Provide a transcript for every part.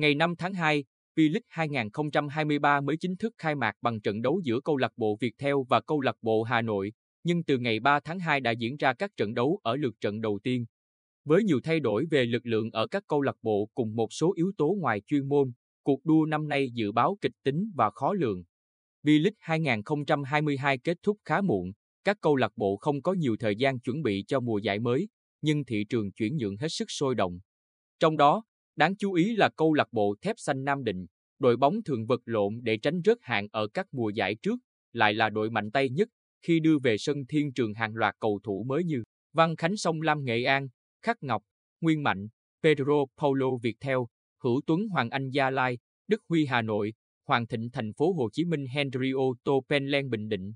Ngày 5 tháng 2, V-League 2023 mới chính thức khai mạc bằng trận đấu giữa câu lạc bộ Viettel và câu lạc bộ Hà Nội, nhưng từ ngày 3 tháng 2 đã diễn ra các trận đấu ở lượt trận đầu tiên. Với nhiều thay đổi về lực lượng ở các câu lạc bộ cùng một số yếu tố ngoài chuyên môn, cuộc đua năm nay dự báo kịch tính và khó lường. V-League 2022 kết thúc khá muộn, các câu lạc bộ không có nhiều thời gian chuẩn bị cho mùa giải mới, nhưng thị trường chuyển nhượng hết sức sôi động. Trong đó, đáng chú ý là câu lạc bộ Thép Xanh Nam Định, đội bóng thường vật lộn để tránh rớt hạng ở các mùa giải trước, lại là đội mạnh tay nhất khi đưa về sân thiên trường hàng loạt cầu thủ mới như Văn Khánh Sông Lam Nghệ An, Khắc Ngọc, Nguyên Mạnh, Pedro Paulo việt theo Hữu Tuấn Hoàng Anh Gia Lai, Đức Huy Hà Nội, Hoàng Thịnh Thành phố Hồ Chí Minh Henrio Topenlen Bình Định.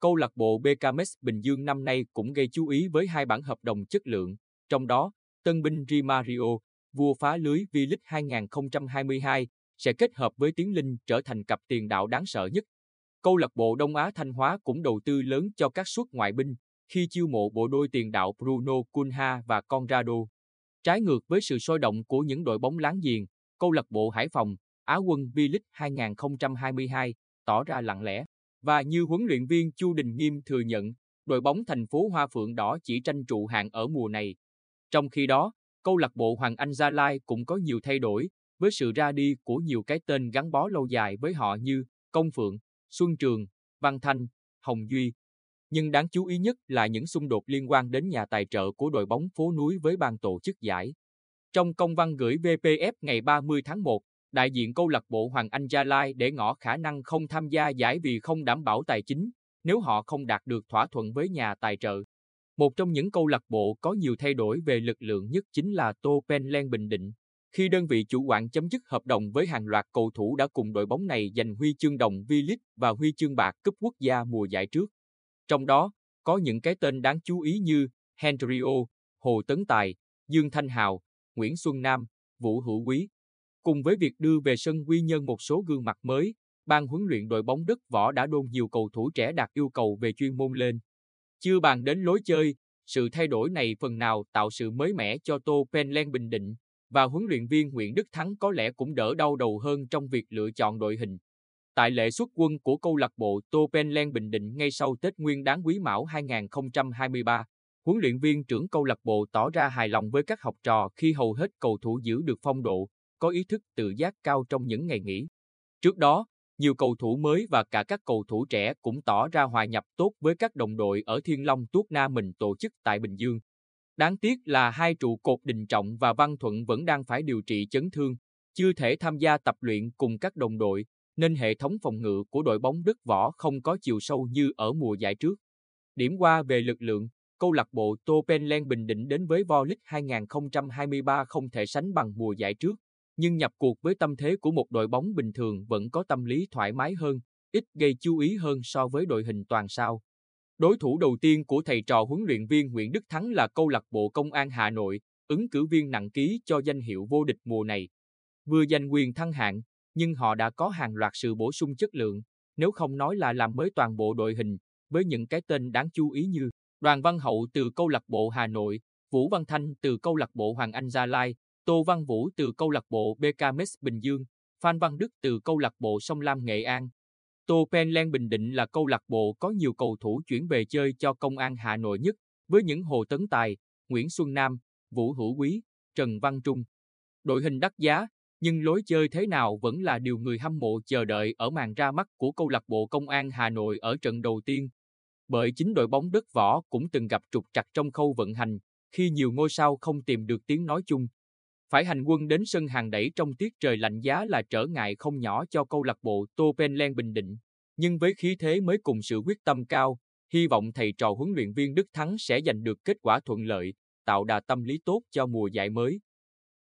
Câu lạc bộ BKMS Bình Dương năm nay cũng gây chú ý với hai bản hợp đồng chất lượng, trong đó, tân binh Rimario, vua phá lưới V-League 2022, sẽ kết hợp với Tiến Linh trở thành cặp tiền đạo đáng sợ nhất. Câu lạc bộ Đông Á Thanh Hóa cũng đầu tư lớn cho các suất ngoại binh khi chiêu mộ bộ đôi tiền đạo Bruno Cunha và Conrado. Trái ngược với sự sôi động của những đội bóng láng giềng, câu lạc bộ Hải Phòng, Á quân V-League 2022 tỏ ra lặng lẽ. Và như huấn luyện viên Chu Đình Nghiêm thừa nhận, đội bóng thành phố Hoa Phượng Đỏ chỉ tranh trụ hạng ở mùa này. Trong khi đó, câu lạc bộ Hoàng Anh Gia Lai cũng có nhiều thay đổi, với sự ra đi của nhiều cái tên gắn bó lâu dài với họ như Công Phượng, Xuân Trường, Văn Thanh, Hồng Duy. Nhưng đáng chú ý nhất là những xung đột liên quan đến nhà tài trợ của đội bóng phố núi với ban tổ chức giải. Trong công văn gửi VPF ngày 30 tháng 1, đại diện câu lạc bộ Hoàng Anh Gia Lai để ngỏ khả năng không tham gia giải vì không đảm bảo tài chính nếu họ không đạt được thỏa thuận với nhà tài trợ. Một trong những câu lạc bộ có nhiều thay đổi về lực lượng nhất chính là Tô Penlen Bình Định. Khi đơn vị chủ quản chấm dứt hợp đồng với hàng loạt cầu thủ đã cùng đội bóng này giành huy chương đồng V-League và huy chương bạc cúp quốc gia mùa giải trước. Trong đó, có những cái tên đáng chú ý như Henry Hồ Tấn Tài, Dương Thanh Hào, Nguyễn Xuân Nam, Vũ Hữu Quý. Cùng với việc đưa về sân quy nhân một số gương mặt mới, ban huấn luyện đội bóng đất võ đã đôn nhiều cầu thủ trẻ đạt yêu cầu về chuyên môn lên. Chưa bàn đến lối chơi, sự thay đổi này phần nào tạo sự mới mẻ cho Tô Penlen Bình Định, và huấn luyện viên Nguyễn Đức Thắng có lẽ cũng đỡ đau đầu hơn trong việc lựa chọn đội hình. Tại lễ xuất quân của câu lạc bộ Tô Penlen Bình Định ngay sau Tết Nguyên đán Quý Mão 2023, huấn luyện viên trưởng câu lạc bộ tỏ ra hài lòng với các học trò khi hầu hết cầu thủ giữ được phong độ, có ý thức tự giác cao trong những ngày nghỉ. Trước đó, nhiều cầu thủ mới và cả các cầu thủ trẻ cũng tỏ ra hòa nhập tốt với các đồng đội ở Thiên Long Tuốt Na mình tổ chức tại Bình Dương. Đáng tiếc là hai trụ cột Đình Trọng và Văn Thuận vẫn đang phải điều trị chấn thương, chưa thể tham gia tập luyện cùng các đồng đội, nên hệ thống phòng ngự của đội bóng đất võ không có chiều sâu như ở mùa giải trước. Điểm qua về lực lượng, câu lạc bộ Tô Penlen Bình Định đến với Vo League 2023 không thể sánh bằng mùa giải trước, nhưng nhập cuộc với tâm thế của một đội bóng bình thường vẫn có tâm lý thoải mái hơn, ít gây chú ý hơn so với đội hình toàn sao. Đối thủ đầu tiên của thầy trò huấn luyện viên Nguyễn Đức Thắng là câu lạc bộ Công an Hà Nội, ứng cử viên nặng ký cho danh hiệu vô địch mùa này. Vừa giành quyền thăng hạng, nhưng họ đã có hàng loạt sự bổ sung chất lượng, nếu không nói là làm mới toàn bộ đội hình, với những cái tên đáng chú ý như Đoàn Văn Hậu từ câu lạc bộ Hà Nội, Vũ Văn Thanh từ câu lạc bộ Hoàng Anh Gia Lai, Tô Văn Vũ từ câu lạc bộ BKMS Bình Dương, Phan Văn Đức từ câu lạc bộ Sông Lam Nghệ An. Tô Penlen Bình Định là câu lạc bộ có nhiều cầu thủ chuyển về chơi cho công an Hà Nội nhất, với những Hồ Tấn Tài, Nguyễn Xuân Nam, Vũ Hữu Quý, Trần Văn Trung. Đội hình đắt giá, nhưng lối chơi thế nào vẫn là điều người hâm mộ chờ đợi ở màn ra mắt của câu lạc bộ Công an Hà Nội ở trận đầu tiên. Bởi chính đội bóng đất võ cũng từng gặp trục trặc trong khâu vận hành, khi nhiều ngôi sao không tìm được tiếng nói chung. Phải hành quân đến sân hàng đẩy trong tiết trời lạnh giá là trở ngại không nhỏ cho câu lạc bộ Tô Bình Định. Nhưng với khí thế mới cùng sự quyết tâm cao, hy vọng thầy trò huấn luyện viên Đức Thắng sẽ giành được kết quả thuận lợi, tạo đà tâm lý tốt cho mùa giải mới.